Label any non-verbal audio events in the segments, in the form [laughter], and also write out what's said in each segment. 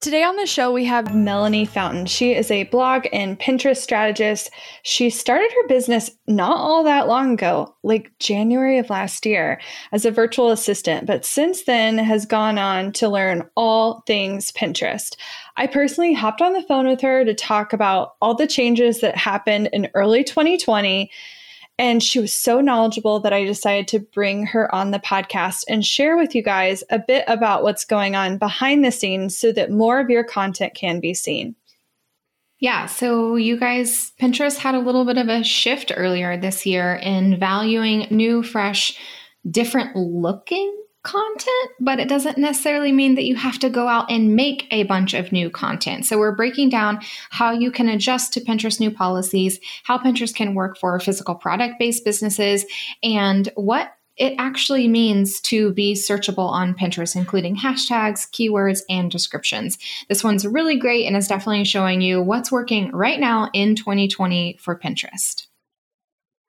Today on the show, we have Melanie Fountain. She is a blog and Pinterest strategist. She started her business not all that long ago, like January of last year, as a virtual assistant, but since then has gone on to learn all things Pinterest. I personally hopped on the phone with her to talk about all the changes that happened in early 2020 and she was so knowledgeable that I decided to bring her on the podcast and share with you guys a bit about what's going on behind the scenes so that more of your content can be seen. Yeah, so you guys, Pinterest had a little bit of a shift earlier this year in valuing new, fresh, different looking content, but it doesn't necessarily mean that you have to go out and make a bunch of new content. So we're breaking down how you can adjust to Pinterest new policies, how Pinterest can work for physical product based businesses, and what it actually means to be searchable on Pinterest, including hashtags, keywords, and descriptions. This one's really great and is definitely showing you what's working right now in 2020 for Pinterest.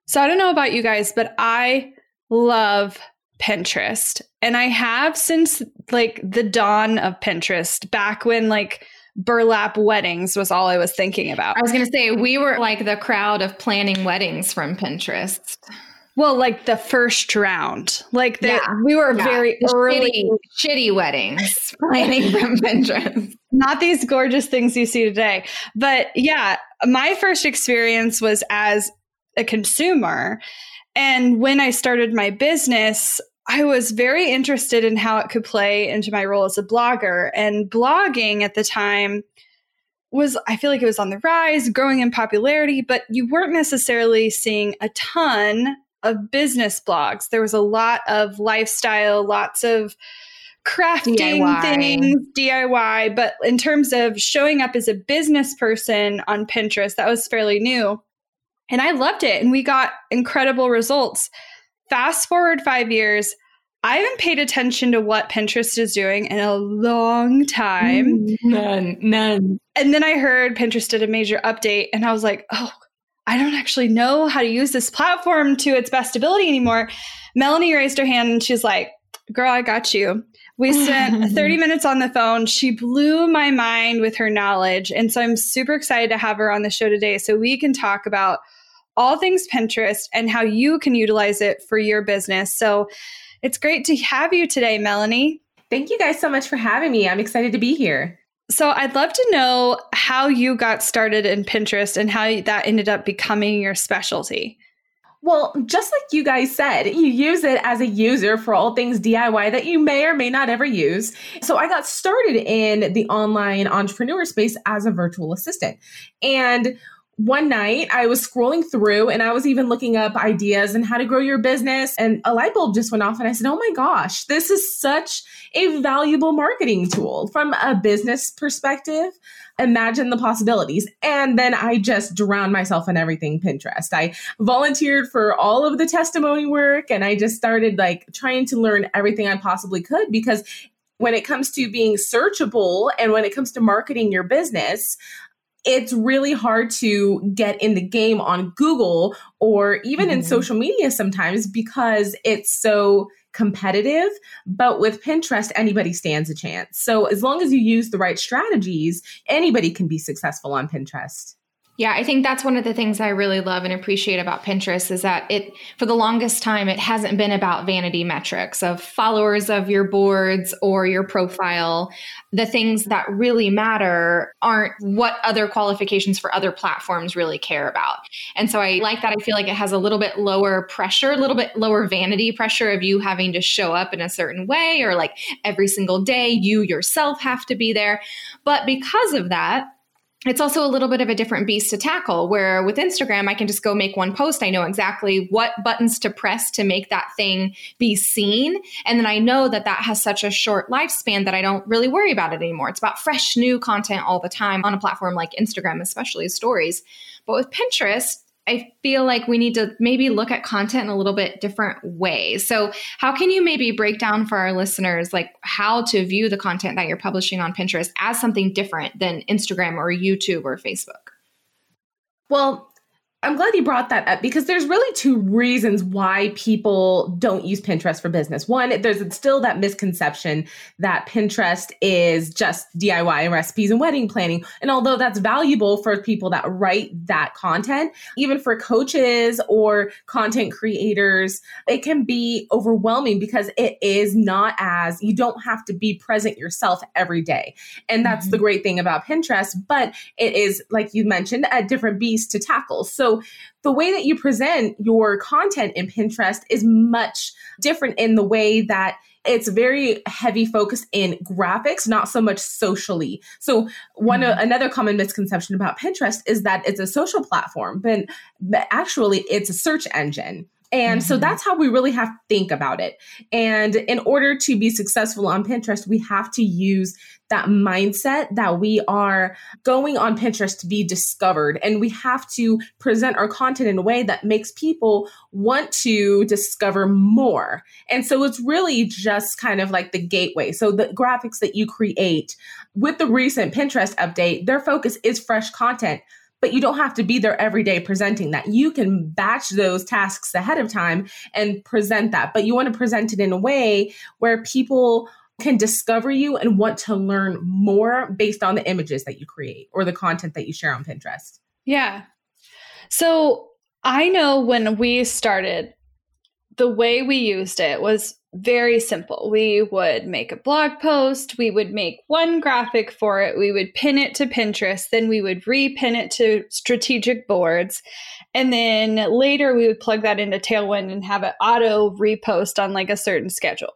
So I don't know about you guys, but I love Pinterest. And I have since like the dawn of Pinterest, back when like burlap weddings was all I was thinking about. I was going to say, we were like the crowd of planning weddings from Pinterest. Well, like the first round, like the, yeah. we were yeah. very the early, shitty, shitty weddings [laughs] planning from Pinterest. Not these gorgeous things you see today, but yeah, my first experience was as a consumer, and when I started my business, I was very interested in how it could play into my role as a blogger. And blogging at the time was, I feel like it was on the rise, growing in popularity, but you weren't necessarily seeing a ton of business blogs. There was a lot of lifestyle, lots of crafting DIY. things, DIY. But in terms of showing up as a business person on Pinterest, that was fairly new. And I loved it. And we got incredible results. Fast forward five years, I haven't paid attention to what Pinterest is doing in a long time. Mm, none, none. And then I heard Pinterest did a major update, and I was like, oh, I don't actually know how to use this platform to its best ability anymore. Melanie raised her hand and she's like, girl, I got you. We spent [laughs] 30 minutes on the phone. She blew my mind with her knowledge. And so I'm super excited to have her on the show today so we can talk about all things Pinterest and how you can utilize it for your business. So it's great to have you today, Melanie. Thank you guys so much for having me. I'm excited to be here. So, I'd love to know how you got started in Pinterest and how that ended up becoming your specialty. Well, just like you guys said, you use it as a user for all things DIY that you may or may not ever use. So I got started in the online entrepreneur space as a virtual assistant. And one night I was scrolling through and I was even looking up ideas and how to grow your business. And a light bulb just went off, and I said, Oh my gosh, this is such a valuable marketing tool from a business perspective. Imagine the possibilities. And then I just drowned myself in everything Pinterest. I volunteered for all of the testimony work and I just started like trying to learn everything I possibly could because when it comes to being searchable and when it comes to marketing your business, it's really hard to get in the game on Google or even mm-hmm. in social media sometimes because it's so competitive. But with Pinterest, anybody stands a chance. So as long as you use the right strategies, anybody can be successful on Pinterest. Yeah, I think that's one of the things I really love and appreciate about Pinterest is that it, for the longest time, it hasn't been about vanity metrics of followers of your boards or your profile. The things that really matter aren't what other qualifications for other platforms really care about. And so I like that. I feel like it has a little bit lower pressure, a little bit lower vanity pressure of you having to show up in a certain way or like every single day you yourself have to be there. But because of that, it's also a little bit of a different beast to tackle where with Instagram, I can just go make one post. I know exactly what buttons to press to make that thing be seen. And then I know that that has such a short lifespan that I don't really worry about it anymore. It's about fresh, new content all the time on a platform like Instagram, especially stories. But with Pinterest, I feel like we need to maybe look at content in a little bit different way. So, how can you maybe break down for our listeners like how to view the content that you're publishing on Pinterest as something different than Instagram or YouTube or Facebook? Well, I'm glad you brought that up because there's really two reasons why people don't use Pinterest for business. One, there's still that misconception that Pinterest is just DIY and recipes and wedding planning. And although that's valuable for people that write that content, even for coaches or content creators, it can be overwhelming because it is not as you don't have to be present yourself every day. And that's mm-hmm. the great thing about Pinterest, but it is, like you mentioned, a different beast to tackle. So so the way that you present your content in Pinterest is much different in the way that it's very heavy focused in graphics not so much socially so one mm-hmm. another common misconception about pinterest is that it's a social platform but, but actually it's a search engine and mm-hmm. so that's how we really have to think about it. And in order to be successful on Pinterest, we have to use that mindset that we are going on Pinterest to be discovered. And we have to present our content in a way that makes people want to discover more. And so it's really just kind of like the gateway. So the graphics that you create with the recent Pinterest update, their focus is fresh content but you don't have to be there every day presenting that. You can batch those tasks ahead of time and present that, but you want to present it in a way where people can discover you and want to learn more based on the images that you create or the content that you share on Pinterest. Yeah. So I know when we started, the way we used it was very simple. We would make a blog post, we would make one graphic for it, we would pin it to Pinterest, then we would repin it to strategic boards. And then later we would plug that into Tailwind and have it auto repost on like a certain schedule.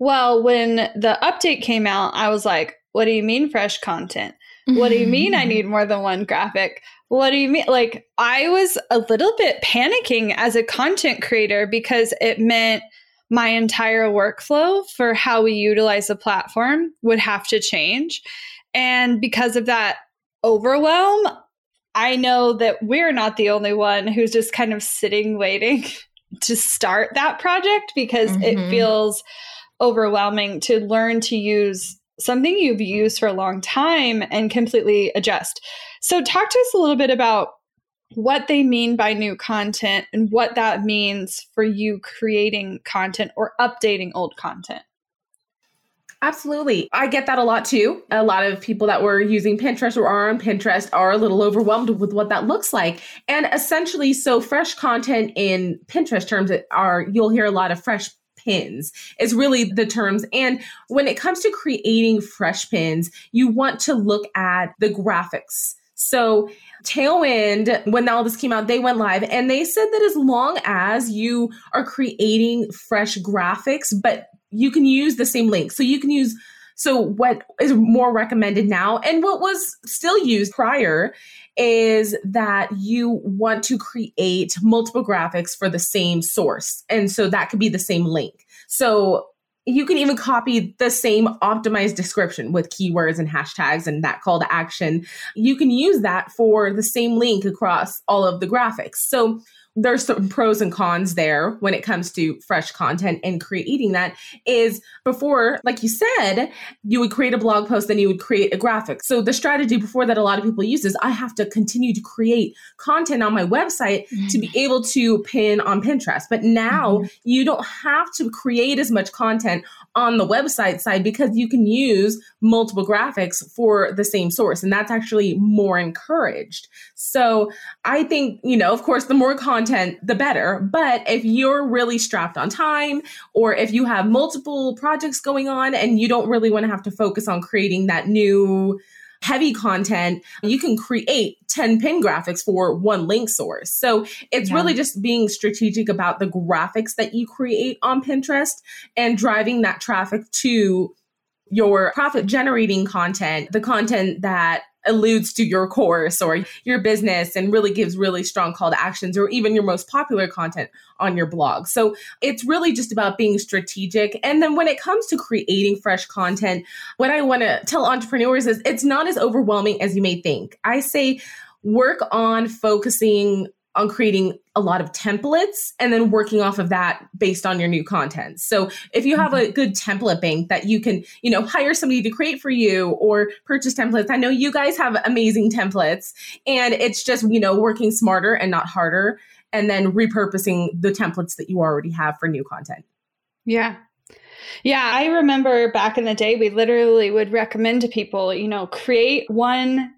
Well, when the update came out, I was like, what do you mean fresh content? What do you mean I need more than one graphic? What do you mean? Like, I was a little bit panicking as a content creator because it meant my entire workflow for how we utilize the platform would have to change. And because of that overwhelm, I know that we're not the only one who's just kind of sitting waiting [laughs] to start that project because mm-hmm. it feels overwhelming to learn to use something you've used for a long time and completely adjust. So, talk to us a little bit about what they mean by new content and what that means for you creating content or updating old content. Absolutely. I get that a lot too. A lot of people that were using Pinterest or are on Pinterest are a little overwhelmed with what that looks like. And essentially, so fresh content in Pinterest terms are you'll hear a lot of fresh pins is really the terms. And when it comes to creating fresh pins, you want to look at the graphics. So Tailwind, when all this came out, they went live and they said that as long as you are creating fresh graphics, but you can use the same link. So you can use so what is more recommended now and what was still used prior is that you want to create multiple graphics for the same source. And so that could be the same link. So you can even copy the same optimized description with keywords and hashtags and that call to action. You can use that for the same link across all of the graphics. So there's some pros and cons there when it comes to fresh content and creating that is before like you said you would create a blog post then you would create a graphic so the strategy before that a lot of people use is i have to continue to create content on my website mm-hmm. to be able to pin on pinterest but now mm-hmm. you don't have to create as much content on the website side because you can use multiple graphics for the same source and that's actually more encouraged so i think you know of course the more content the better but if you're really strapped on time or if you have multiple projects going on and you don't really want to have to focus on creating that new heavy content, you can create 10 pin graphics for one link source. So it's yeah. really just being strategic about the graphics that you create on Pinterest and driving that traffic to your profit generating content, the content that alludes to your course or your business and really gives really strong call to actions or even your most popular content on your blog. So it's really just about being strategic. And then when it comes to creating fresh content, what I want to tell entrepreneurs is it's not as overwhelming as you may think. I say work on focusing on creating a lot of templates and then working off of that based on your new content. So if you have a mm-hmm. good template bank that you can, you know, hire somebody to create for you or purchase templates. I know you guys have amazing templates and it's just, you know, working smarter and not harder and then repurposing the templates that you already have for new content. Yeah. Yeah, I remember back in the day, we literally would recommend to people, you know, create one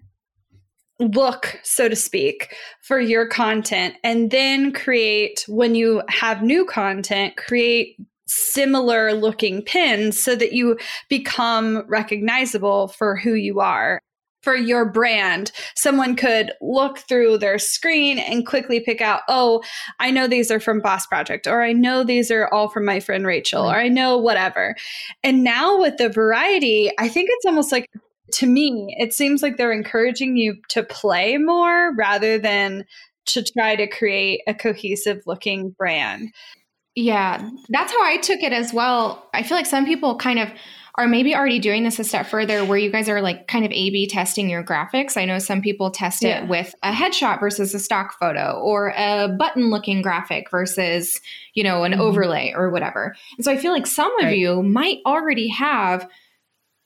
look, so to speak, for your content, and then create, when you have new content, create similar looking pins so that you become recognizable for who you are. For your brand, someone could look through their screen and quickly pick out, oh, I know these are from Boss Project, or I know these are all from my friend Rachel, or I know whatever. And now with the variety, I think it's almost like to me, it seems like they're encouraging you to play more rather than to try to create a cohesive looking brand. Yeah, that's how I took it as well. I feel like some people kind of are maybe already doing this a step further where you guys are like kind of A B testing your graphics. I know some people test yeah. it with a headshot versus a stock photo or a button looking graphic versus, you know, an mm-hmm. overlay or whatever. And so I feel like some of right. you might already have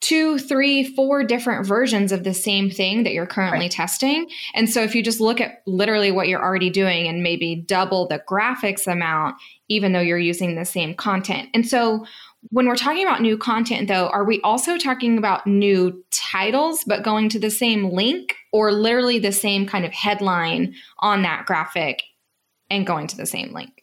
two, three, four different versions of the same thing that you're currently right. testing. And so if you just look at literally what you're already doing and maybe double the graphics amount, even though you're using the same content. And so when we're talking about new content, though, are we also talking about new titles, but going to the same link or literally the same kind of headline on that graphic and going to the same link?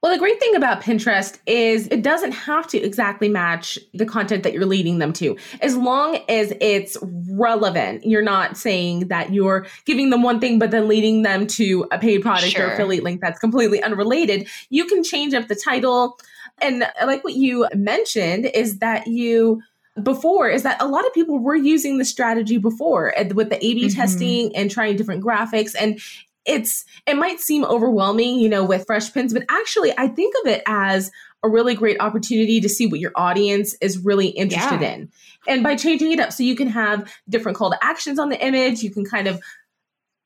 Well, the great thing about Pinterest is it doesn't have to exactly match the content that you're leading them to. As long as it's relevant, you're not saying that you're giving them one thing, but then leading them to a paid product sure. or affiliate link that's completely unrelated. You can change up the title. And like what you mentioned, is that you before is that a lot of people were using the strategy before with the A/B mm-hmm. testing and trying different graphics, and it's it might seem overwhelming, you know, with fresh pins, but actually I think of it as a really great opportunity to see what your audience is really interested yeah. in. And by changing it up so you can have different call to actions on the image, you can kind of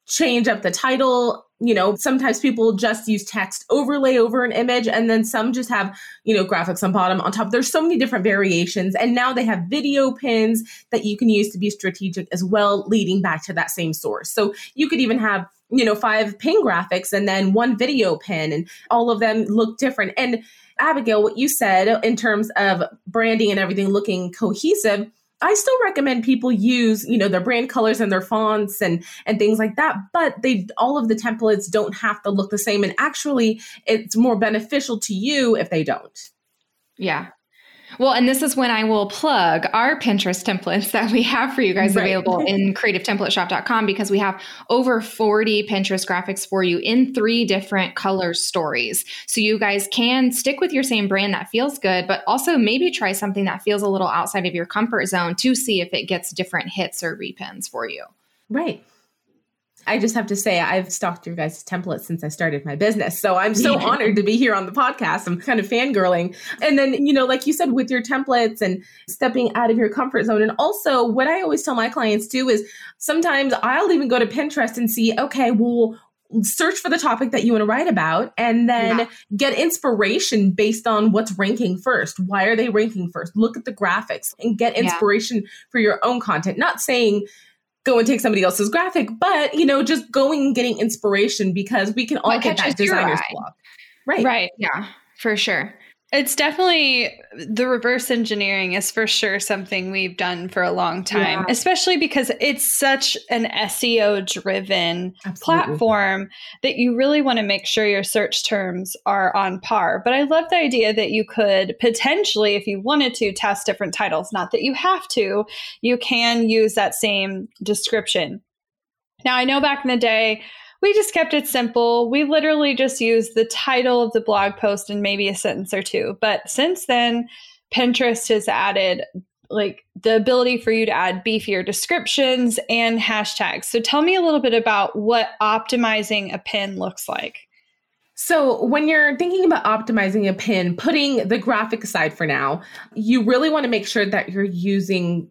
change up the title. You know, sometimes people just use text overlay over an image, and then some just have, you know, graphics on bottom, on top. There's so many different variations. And now they have video pins that you can use to be strategic as well, leading back to that same source. So you could even have you know, five pin graphics and then one video pin, and all of them look different. And Abagail, what you said in terms of branding and everything looking cohesive, I still recommend people use, you know, their brand colors and their fonts and and things like that, but they all of the templates don't have to look the same and actually it's more beneficial to you if they don't. Yeah. Well, and this is when I will plug our Pinterest templates that we have for you guys right. available in [laughs] creativetemplateshop.com because we have over 40 Pinterest graphics for you in three different color stories. So you guys can stick with your same brand that feels good, but also maybe try something that feels a little outside of your comfort zone to see if it gets different hits or repins for you. Right. I just have to say, I've stalked your guys' templates since I started my business. So I'm so [laughs] honored to be here on the podcast. I'm kind of fangirling. And then, you know, like you said, with your templates and stepping out of your comfort zone. And also, what I always tell my clients too is sometimes I'll even go to Pinterest and see, okay, well, search for the topic that you want to write about and then yeah. get inspiration based on what's ranking first. Why are they ranking first? Look at the graphics and get inspiration yeah. for your own content. Not saying go and take somebody else's graphic, but you know, just going and getting inspiration because we can all what get that designer's block. Right. Right. Yeah, for sure. It's definitely the reverse engineering is for sure something we've done for a long time, yeah. especially because it's such an SEO driven platform that you really want to make sure your search terms are on par. But I love the idea that you could potentially, if you wanted to, test different titles. Not that you have to, you can use that same description. Now, I know back in the day, we just kept it simple. We literally just used the title of the blog post and maybe a sentence or two. But since then, Pinterest has added like the ability for you to add beefier descriptions and hashtags. So tell me a little bit about what optimizing a pin looks like. So, when you're thinking about optimizing a pin, putting the graphic aside for now, you really want to make sure that you're using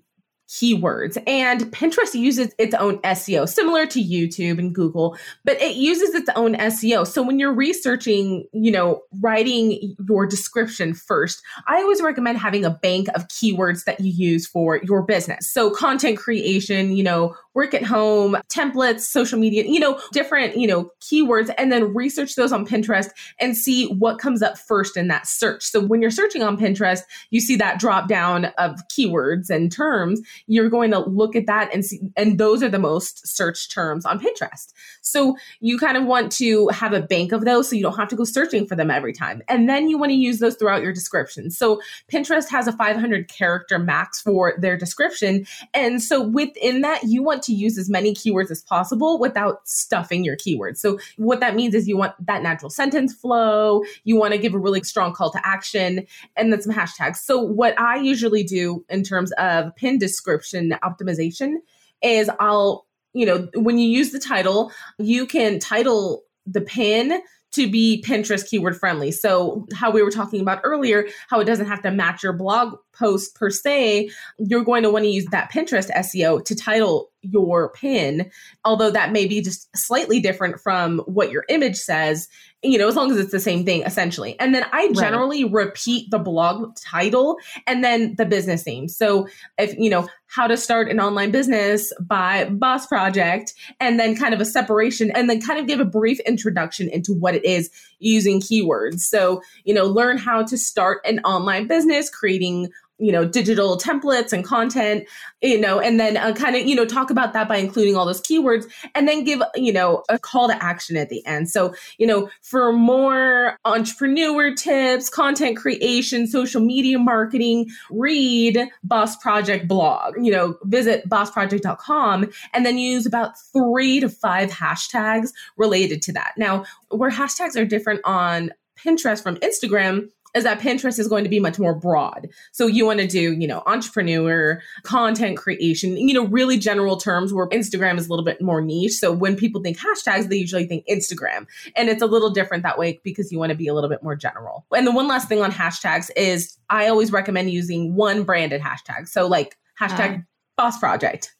keywords. And Pinterest uses its own SEO, similar to YouTube and Google, but it uses its own SEO. So when you're researching, you know, writing your description first, I always recommend having a bank of keywords that you use for your business. So content creation, you know, work at home, templates, social media, you know, different, you know, keywords, and then research those on Pinterest and see what comes up first in that search. So when you're searching on Pinterest, you see that drop down of keywords and terms. You're going to look at that and see, and those are the most searched terms on Pinterest. So you kind of want to have a bank of those so you don't have to go searching for them every time. And then you want to use those throughout your description. So Pinterest has a 500 character max for their description. And so within that, you want to use as many keywords as possible without stuffing your keywords. So what that means is you want that natural sentence flow, you want to give a really strong call to action, and then some hashtags. So what I usually do in terms of pin description optimization is I'll, you know, when you use the title, you can title the pin to be Pinterest keyword friendly. So, how we were talking about earlier, how it doesn't have to match your blog post per se, you're going to want to use that Pinterest SEO to title your pin, although that may be just slightly different from what your image says, you know, as long as it's the same thing essentially. And then I generally right. repeat the blog title and then the business name. So if, you know, how to start an online business by Boss Project, and then kind of a separation, and then kind of give a brief introduction into what it is using keywords. So, you know, learn how to start an online business, creating you know digital templates and content you know and then uh, kind of you know talk about that by including all those keywords and then give you know a call to action at the end. So you know for more entrepreneur tips content creation social media marketing read boss project blog. You know visit bossproject.com and then use about three to five hashtags related to that. Now where hashtags are different on pinterest from instagram is that Pinterest is going to be much more broad. So you want to do, you know, entrepreneur, content creation, you know, really general terms where Instagram is a little bit more niche. So when people think hashtags, they usually think Instagram. And it's a little different that way because you want to be a little bit more general. And the one last thing on hashtags is I always recommend using one branded hashtag. So like hashtag uh, boss project.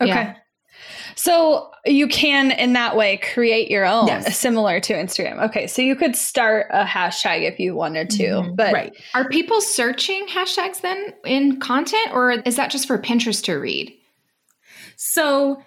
Okay. Yeah. So you can, in that way, create your own, yes. similar to Instagram. Okay, so you could start a hashtag if you wanted to, mm-hmm. but right. are people searching hashtags then in content, or is that just for Pinterest to read? So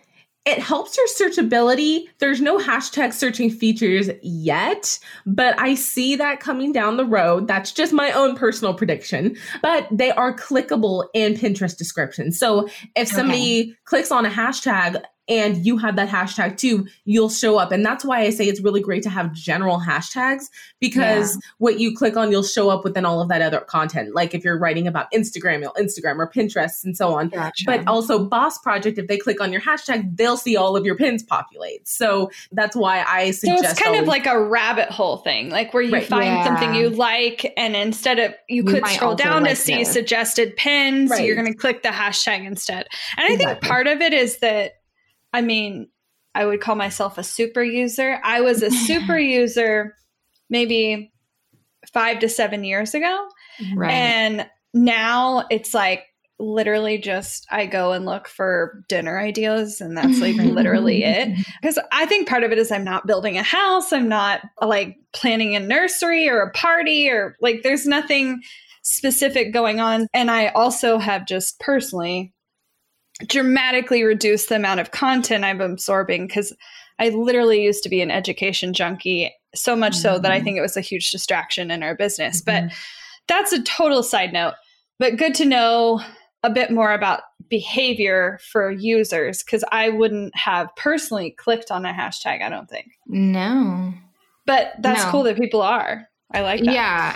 it helps your searchability. There's no hashtag searching features yet, but I see that coming down the road. That's just my own personal prediction, but they are clickable in Pinterest descriptions. So if somebody okay. clicks on a hashtag, and you have that hashtag too, you'll show up. And that's why I say it's really great to have general hashtags because yeah. what you click on, you'll show up within all of that other content. Like if you're writing about Instagram, you'll Instagram or Pinterest and so on. Gotcha. But also Boss Project, if they click on your hashtag, they'll see all of your pins populate. So that's why I suggest. So it's kind always- of like a rabbit hole thing, like where you right. find yeah. something you like, and instead of you, you could scroll down like to see suggested pins, right. you're going to click the hashtag instead. And I exactly. think part of it is that I mean, I would call myself a super user. I was a super [laughs] user maybe five to seven years ago. Right. And now it's like literally just I go and look for dinner ideas and that's like literally [laughs] it. Because I think part of it is I'm not building a house, I'm not like planning a nursery or a party or like there's nothing specific going on. And I also have just personally dramatically reduce the amount of content I'm absorbing because I literally used to be an education junkie, so much mm-hmm. so that I mm-hmm. think it was a huge distraction in our business. Mm-hmm. But that's a total side note. But good to know a bit more about behavior for users because I wouldn't have personally clicked on a hashtag, I don't think. No. But that's no. cool that people are. I like that. Yeah.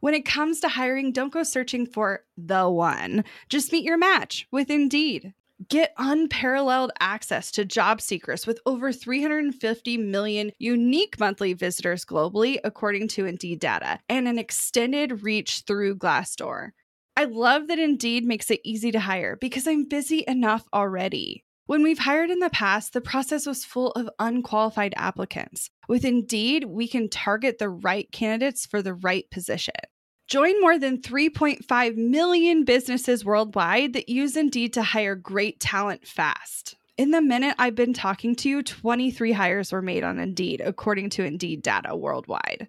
When it comes to hiring, don't go searching for the one. Just meet your match with Indeed. Get unparalleled access to job seekers with over 350 million unique monthly visitors globally, according to Indeed data, and an extended reach through Glassdoor. I love that Indeed makes it easy to hire because I'm busy enough already. When we've hired in the past, the process was full of unqualified applicants. With Indeed, we can target the right candidates for the right position. Join more than 3.5 million businesses worldwide that use Indeed to hire great talent fast. In the minute I've been talking to you, 23 hires were made on Indeed, according to Indeed data worldwide.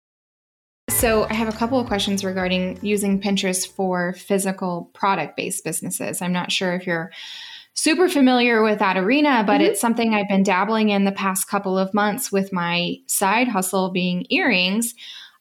So, I have a couple of questions regarding using Pinterest for physical product based businesses. I'm not sure if you're super familiar with that arena, but mm-hmm. it's something I've been dabbling in the past couple of months with my side hustle being earrings.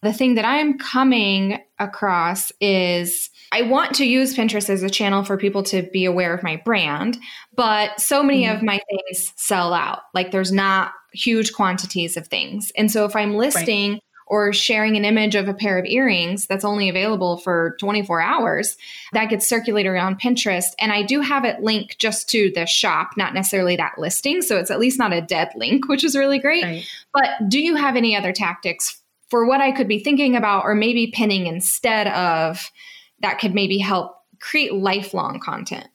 The thing that I'm coming across is I want to use Pinterest as a channel for people to be aware of my brand, but so many mm-hmm. of my things sell out. Like there's not huge quantities of things. And so if I'm listing right or sharing an image of a pair of earrings that's only available for 24 hours that gets circulated around Pinterest. And I do have it linked just to the shop, not necessarily that listing. So it's at least not a dead link, which is really great. Right. But do you have any other tactics for what I could be thinking about or maybe pinning instead of that could maybe help create lifelong content?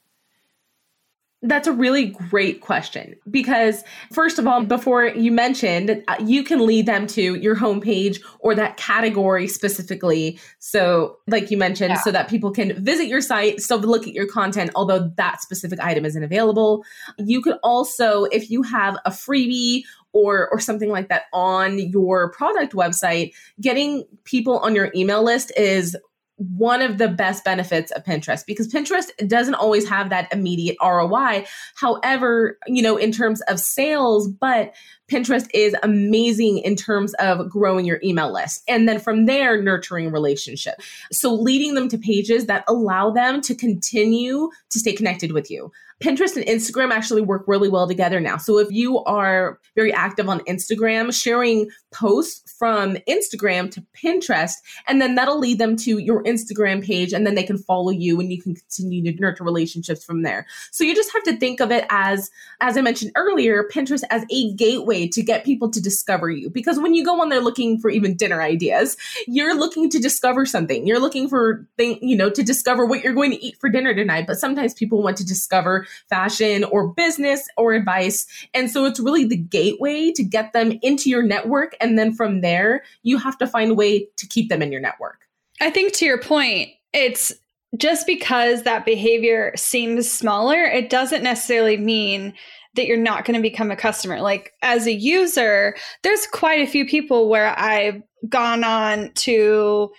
That's a really great question because, first of all, before you mentioned, uh, you can lead them to your homepage or that category specifically. So, like you mentioned, yeah. so that people can visit your site, still look at your content, although that specific item isn't available. You could also, if you have a freebie or or something like that on your product website, getting people on your email list is one of the best benefits of Pinterest because Pinterest doesn't always have that immediate ROI. However, you know, in terms of sales, but Pinterest is amazing in terms of growing your email list. And then from there, nurturing relationship. So leading them to pages that allow them to continue to stay connected with you. Pinterest and Instagram actually work really well together now. So if you are very active on Instagram, sharing posts from Instagram to Pinterest, and then that'll lead them to your Instagram page, and then they can follow you and you can continue to nurture relationships from there. So you just have to think of it as, as I mentioned earlier, Pinterest as a gateway to get people to discover you. Because when you go on there looking for even dinner ideas, you're looking to discover something. You're looking for thing, you know, to discover what you're going to eat for dinner tonight. But sometimes people want to discover fashion or business or advice. And so it's really the gateway to get them into your network. And then from there, you have to find a way to keep them in your network. I think to your point, it's just because that behavior seems smaller, it doesn't necessarily mean that you're not going to become a customer. Like as a user, there's quite a few people where I've gone on to,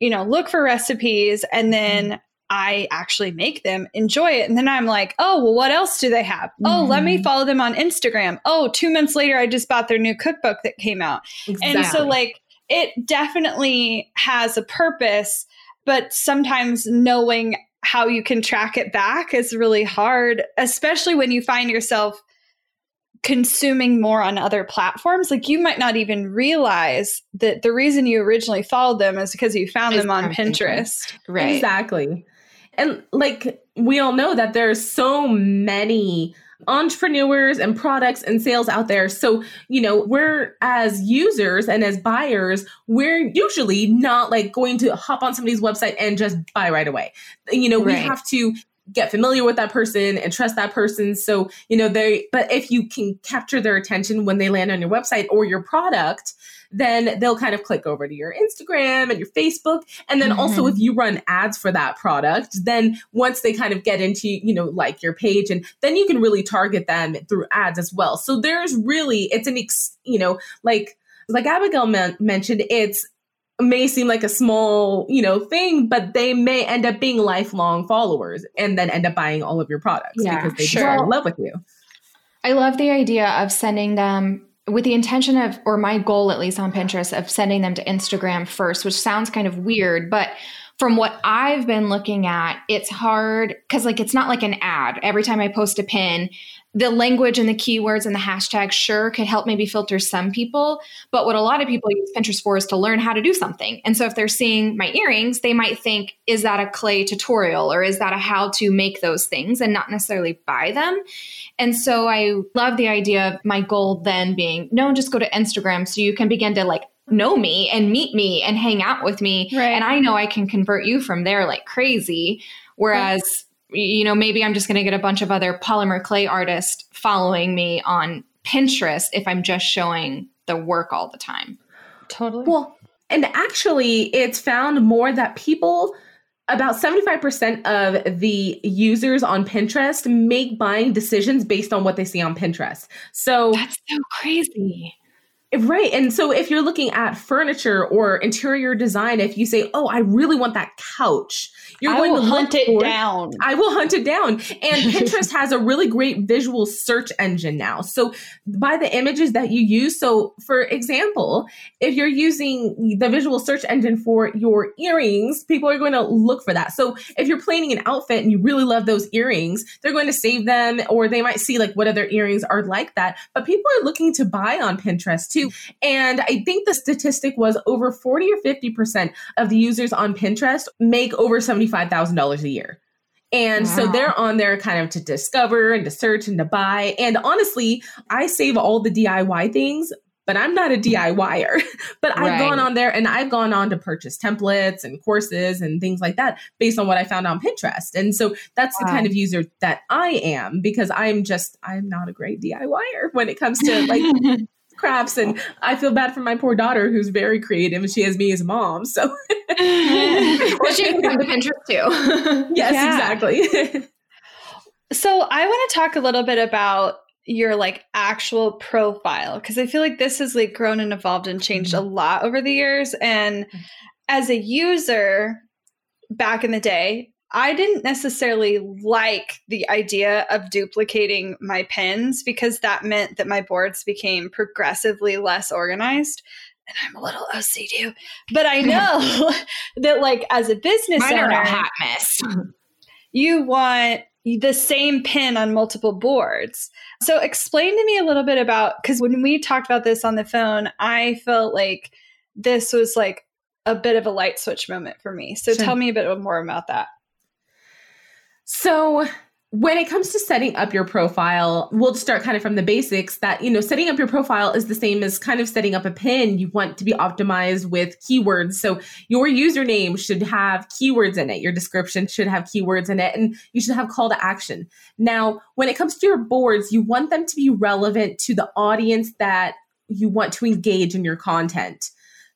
you know, look for recipes and then mm-hmm. I actually make them, enjoy it. And then I'm like, oh, well, what else do they have? Mm-hmm. Oh, let me mm-hmm. follow them on Instagram. Oh, two months later, I just bought their new cookbook that came out. Exactly. And so, like, it definitely has a purpose, but sometimes knowing how you can track it back is really hard, especially when you find yourself consuming more on other platforms like you might not even realize that the reason you originally followed them is because you found it's them on Pinterest. Right. Exactly. And like we all know that there's so many entrepreneurs and products and sales out there. So, you know, we're as users and as buyers, we're usually not like going to hop on somebody's website and just buy right away. You know, right. we have to get familiar with that person and trust that person. So, you know, they, but if you can capture their attention when they land on your website or your product, then they'll kind of click over to your Instagram and your Facebook. And then mm-hmm. also if you run ads for that product, then once they kind of get into, you know, like your page and then you can really target them through ads as well. So there's really, it's an, ex, you know, like, like Abagail men- mentioned, it's may seem like a small, you know, thing, but they may end up being lifelong followers and then end up buying all of your products yeah, because they sure. just are in love with you. I love the idea of sending them with the intention of, or my goal at least on Pinterest, of sending them to Instagram first, which sounds kind of weird, but from what I've been looking at, it's hard because, like, it's not like an ad. Every time I post a pin, the language and the keywords and the hashtag sure could help maybe filter some people. But what a lot of people use Pinterest for is to learn how to do something. And so if they're seeing my earrings, they might think, is that a clay tutorial or is that a how to make those things and not necessarily buy them? And so I love the idea of my goal then being no, just go to Instagram so you can begin to like know me and meet me and hang out with me. Right. And I know I can convert you from there like crazy. Whereas. You know, maybe I'm just going to get a bunch of other polymer clay artists following me on Pinterest if I'm just showing the work all the time. Totally. Well, and actually, it's found more that people about 75% of the users on Pinterest make buying decisions based on what they see on Pinterest. So that's so crazy. Right. And so if you're looking at furniture or interior design, if you say, Oh, I really want that couch, you're I going to hunt it down. I will hunt it down. And [laughs] Pinterest has a really great visual search engine now. So by the images that you use, so for example, if you're using the visual search engine for your earrings, people are going to look for that. So if you're planning an outfit and you really love those earrings, they're going to save them or they might see like what other earrings are like that. But people are looking to buy on Pinterest too. And I think the statistic was over 40 or 50% of the users on Pinterest make over $75,000 a year. And wow. so they're on there kind of to discover and to search and to buy. And honestly, I save all the DIY things but I'm not a DIYer. [laughs] but I've gone on there and I've gone on to purchase templates and courses and things like that based on what I found on Pinterest. And so that's the kind of user that I am because I'm just, I'm not a great DIYer when it comes to like [laughs] crafts. And I feel bad for my poor daughter who's very creative and she has me as a mom. So, [laughs] well, she can come to Pinterest too. [laughs] yes, Yeah. exactly. [laughs] So I want to talk a little bit about your like actual profile because I feel like this has like grown and evolved and changed a mm-hmm. lot over the years. And as a user back in the day, I didn't necessarily like the idea of duplicating my pins because that meant that my boards became progressively less organized. And I'm a little OCD, but I [laughs] know that like as a business Mine owner, a hot mess. you want the same pin on multiple boards. So explain to me a little bit about because when we talked about this on the phone, I felt like this was like a bit of a light switch moment for me. So Sure. tell me a bit more about that. So, when it comes to setting up your profile, we'll start kind of from the basics that, you know, setting up your profile is the same as kind of setting up a pin. You want to be optimized with keywords. So, your username should have keywords in it. Your description should have keywords in it, and you should have call to action. Now, when it comes to your boards, you want them to be relevant to the audience that you want to engage in your content.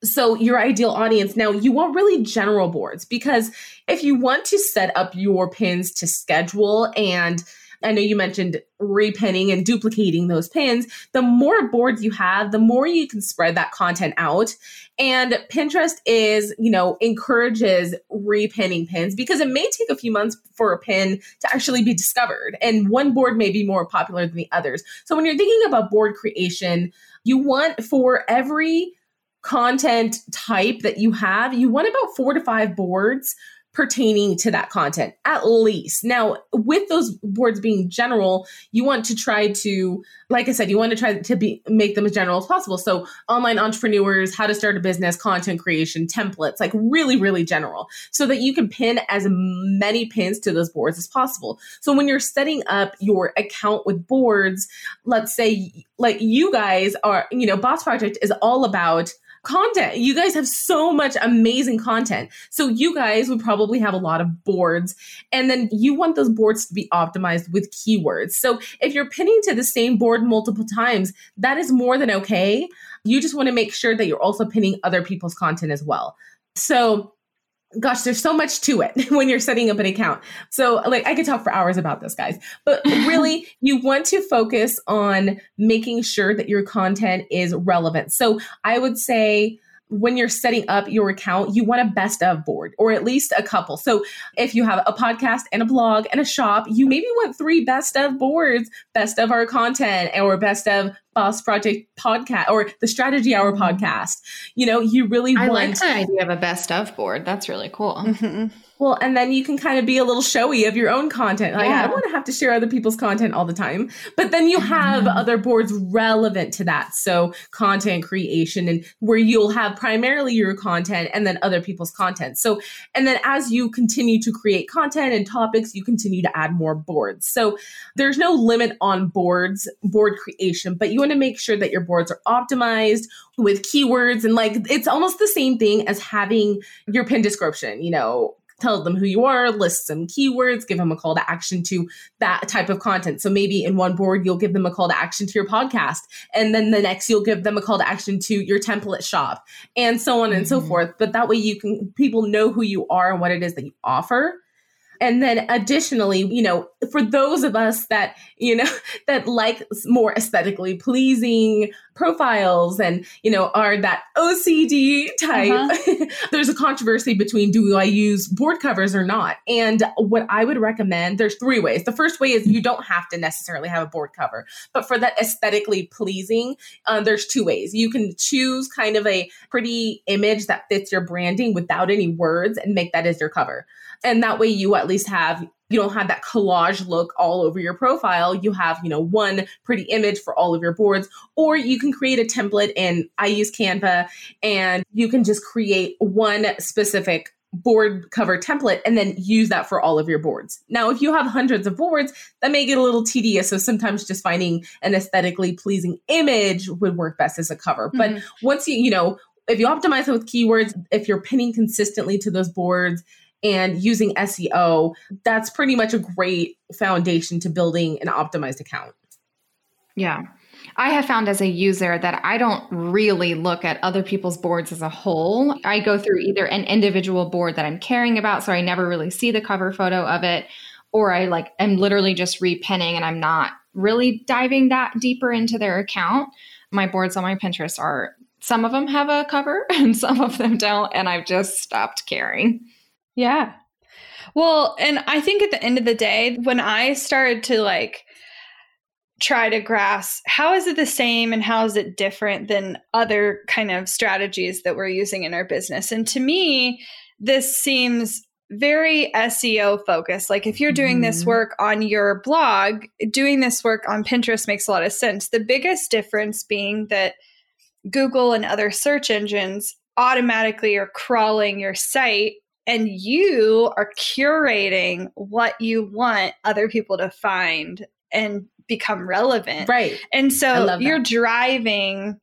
So, your ideal audience, now you want really general boards because if you want to set up your pins to schedule and I know you mentioned repinning and duplicating those pins. The more boards you have, the more you can spread that content out. And Pinterest is, you know, encourages repinning pins because it may take a few months for a pin to actually be discovered. And one board may be more popular than the others. So when you're thinking about board creation, you want for every content type that you have, you want about four to five boards pertaining to that content at least. Now, with those boards being general, you want to try to like I said, you want to try to be make them as general as possible. So, online entrepreneurs, how to start a business, content creation, templates, like really really general so that you can pin as many pins to those boards as possible. So, when you're setting up your account with boards, let's say like you guys are, you know, Boss Project is all about content. You guys have so much amazing content. So you guys would probably have a lot of boards and then you want those boards to be optimized with keywords. So if you're pinning to the same board multiple times, that is more than okay. You just want to make sure that you're also pinning other people's content as well. So gosh, there's so much to it [laughs] when you're setting up an account. So, like, I could talk for hours about this, guys. But [laughs] really, you want to focus on making sure that your content is relevant. So, I would say, when you're setting up your account, you want a best of board or at least a couple. So if you have a podcast and a blog and a shop, you maybe want three best of boards, best of our content or best of Boss Project podcast or the Strategy Hour podcast. You know, you really I want like the idea of a best of board. That's really cool. Mhm. well, and then you can kind of be a little showy of your own content. Like, I don't want to have to share other people's content all the time. But then you have Mhm. other boards relevant to that. So, content creation and where you'll have primarily your content and then other people's content. So, and then as you continue to create content and topics, you continue to add more boards. So, there's no limit on boards, board creation, but you want to make sure that your boards are optimized with keywords and like it's almost the same thing as having your pin description, you know, tell them who you are, list some keywords, give them a call to action to that type of content. So maybe in one board, you'll give them a call to action to your podcast. And then the next, you'll give them a call to action to your template shop and so on and so Mhm. forth. But that way you can, people know who you are and what it is that you offer. And then additionally, you know, for those of us that, you know, [laughs] that like more aesthetically pleasing profiles and, you know, are that OCD type, Uh-huh. [laughs] there's a controversy between do I use board covers or not? And what I would recommend, there's three ways. The first way is you don't have to necessarily have a board cover, but for that aesthetically pleasing, uh, there's two ways. You can choose kind of a pretty image that fits your branding without any words and make that as your cover. And that way you at least have you don't have that collage look all over your profile. You have, you know, one pretty image for all of your boards, or you can create a template and I use Canva and you can just create one specific board cover template and then use that for all of your boards. Now, if you have hundreds of boards, that may get a little tedious. So sometimes just finding an aesthetically pleasing image would work best as a cover. Mm-hmm. But once you, you know, if you optimize it with keywords, if you're pinning consistently to those boards and using SEO, that's pretty much a great foundation to building an optimized account. Yeah. I have found as a user that I don't really look at other people's boards as a whole. I go through either an individual board that I'm caring about, so I never really see the cover photo of it, or I like am literally just repinning and I'm not really diving that deeper into their account. My boards on my Pinterest are some of them have a cover [laughs] and some of them don't, and I've just stopped caring. Yeah. Well, and I think at the end of the day, when I started to like try to grasp how is it the same and how is it different than other kind of strategies that we're using in our business and to me this seems very SEO focused. Like if you're doing mm-hmm. this work on your blog, doing this work on Pinterest makes a lot of sense. The biggest difference being that Google and other search engines automatically are crawling your site and you are curating what you want other people to find and become relevant. Right. And so you're driving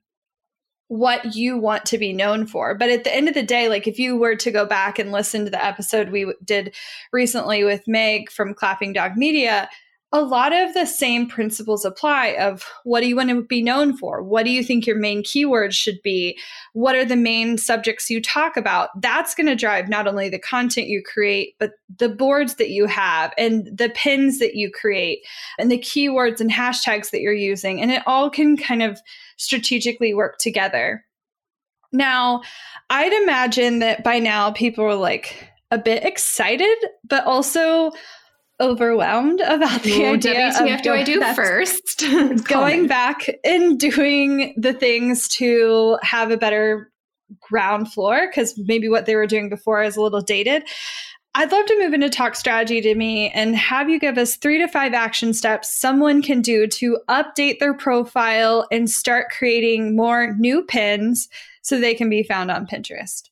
what you want to be known for. But at the end of the day, like if you were to go back and listen to the episode we did recently with Meg from Clapping Dog Media, a lot of the same principles apply of what do you want to be known for? What do you think your main keywords should be? What are the main subjects you talk about? That's going to drive not only the content you create but the boards that you have and the pins that you create and the keywords and hashtags that you're using. And it all can kind of strategically work together. Now i'd imagine that by now people are like a bit excited but also overwhelmed about the idea WTF of do I do first? [laughs] going back and doing the things to have a better ground floor because maybe what they were doing before is a little dated. I'd love to move into talk strategy to me and have you give us three to five action steps someone can do to update their profile and start creating more new pins so they can be found on Pinterest.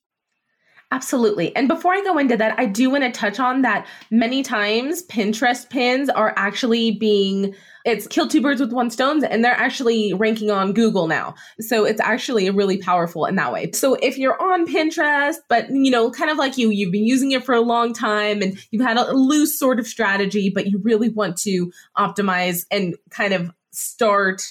Absolutely. And before I go into that, I do want to touch on that many times Pinterest pins are actually being it's kill two birds with one stone and they're actually ranking on Google now. So it's actually really powerful in that way. So if you're on Pinterest, but you know, kind of like you, you've been using it for a long time and you've had a loose sort of strategy, but you really want to optimize and kind of start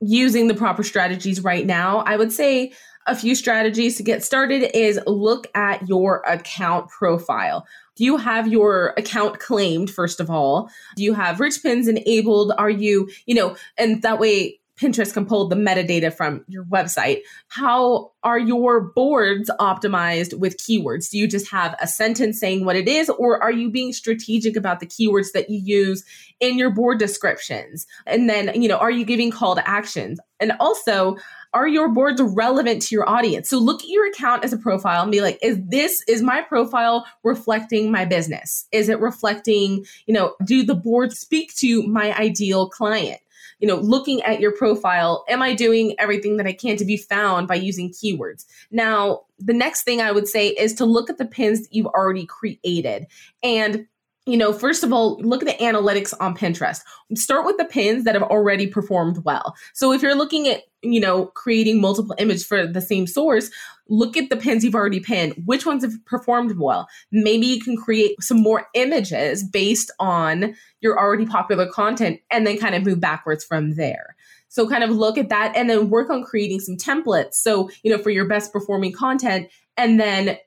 using the proper strategies right now, I would say a few strategies to get started is look at your account profile. Do you have your account claimed, first of all? Do you have rich pins enabled? Are you, you know, and that way Pinterest can pull the metadata from your website. How are your boards optimized with keywords? Do you just have a sentence saying what it is, or are you being strategic about the keywords that you use in your board descriptions? And then, you know, are you giving call to actions? And also, are your boards relevant to your audience? So look at your account as a profile and be like, is this, is my profile reflecting my business? Is it reflecting, you know, do the boards speak to my ideal client? You know, looking at your profile, am I doing everything that I can to be found by using keywords? Now, the next thing I would say is to look at the pins that you've already created and you know, first of all, look at the analytics on Pinterest. Start with the pins that have already performed well. So if you're looking at, you know, creating multiple images for the same source, look at the pins you've already pinned. Which ones have performed well? Maybe you can create some more images based on your already popular content and then kind of move backwards from there. So kind of look at that and then work on creating some templates. So, you know, for your best performing content and then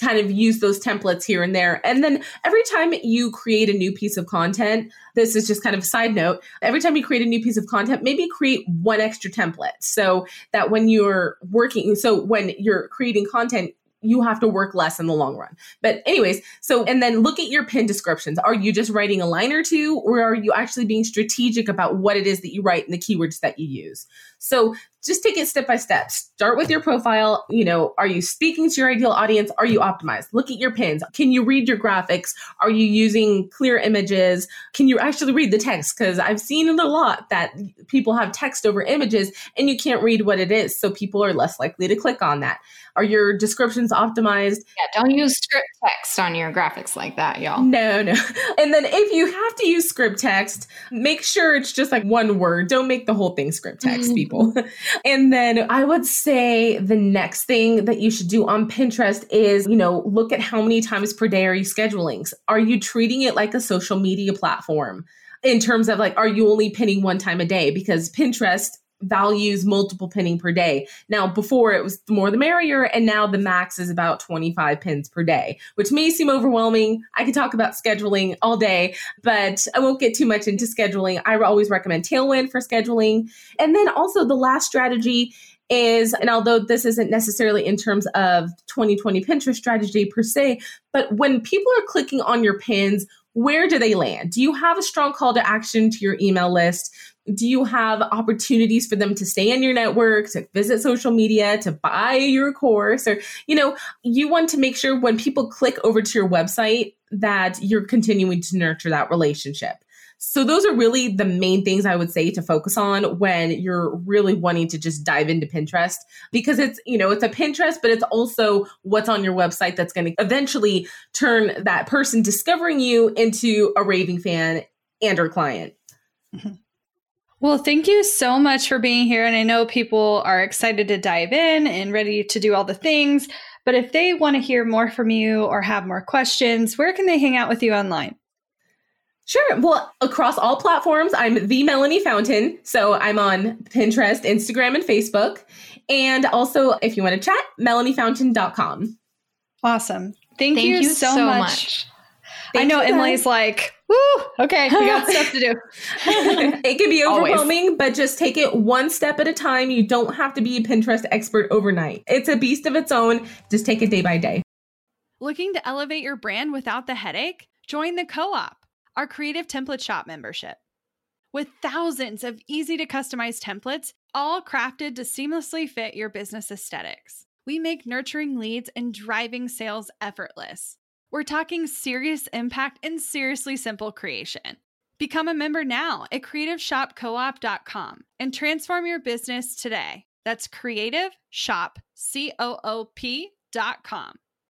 kind of use those templates here and there. And then every time you create a new piece of content, this is just kind of a side note. Every time you create a new piece of content, maybe create one extra template so that when you're working, so when you're creating content, you have to work less in the long run. But anyways, so and then look at your pin descriptions. Are you just writing a line or two or are you actually being strategic about what it is that you write and the keywords that you use? So just take it step by step. Start with your profile. You know, are you speaking to your ideal audience? Are you optimized? Look at your pins. Can you read your graphics? Are you using clear images? Can you actually read the text? Because I've seen it a lot that people have text over images and you can't read what it is. So people are less likely to click on that. Are your descriptions optimized? Yeah, don't use script text on your graphics like that, y'all. No, no. [laughs] And then if you have to use script text, make sure it's just like one word. Don't make the whole thing script text, [laughs] people. [laughs] and then I would say the next thing that you should do on Pinterest is, you know, look at how many times per day are you scheduling? Are you treating it like a social media platform? in terms of like, are you only pinning one time a day? Because Pinterest values multiple pinning per day. Now, before it was the more the merrier, and now the max is about 25 pins per day, which may seem overwhelming. I could talk about scheduling all day, but I won't get too much into scheduling. I always recommend Tailwind for scheduling. And then also the last strategy is, and although this isn't necessarily in terms of 2020 Pinterest strategy per se, but when people are clicking on your pins, where do they land? Do you have a strong call to action to your email list? Do you have opportunities for them to stay in your network to visit social media to buy your course? Or you know you want to make sure when people click over to your website that you're continuing to nurture that relationship. So those are really the main things i would say to focus on when you're really wanting to just dive into pinterest because it's you know it's a pinterest but it's also what's on your website that's going to eventually turn that person discovering you into a raving fan and or client. Mm-hmm. Well, thank you so much for being here. And I know people are excited to dive in and ready to do all the things. But if they want to hear more from you or have more questions, where can they hang out with you online? Sure. Well, across all platforms, I'm the Melanie Fountain. So I'm on Pinterest, Instagram, and Facebook. And also, if you want to chat, melaniefountain.com. Awesome. Thank, Thank you, you, so, so much. much. I know Emily's like, woo, okay, we got stuff to do. [laughs] it can be overwhelming, Always. but just take it one step at a time. You don't have to be a Pinterest expert overnight. It's a beast of its own. Just take it day by day. Looking to elevate your brand without the headache? Join the Co op, our creative template shop membership. With thousands of easy to customize templates, all crafted to seamlessly fit your business aesthetics, we make nurturing leads and driving sales effortless. We're talking serious impact and seriously simple creation. Become a member now at creativeshopcoop.com and transform your business today. That's creativeshopcoop.com.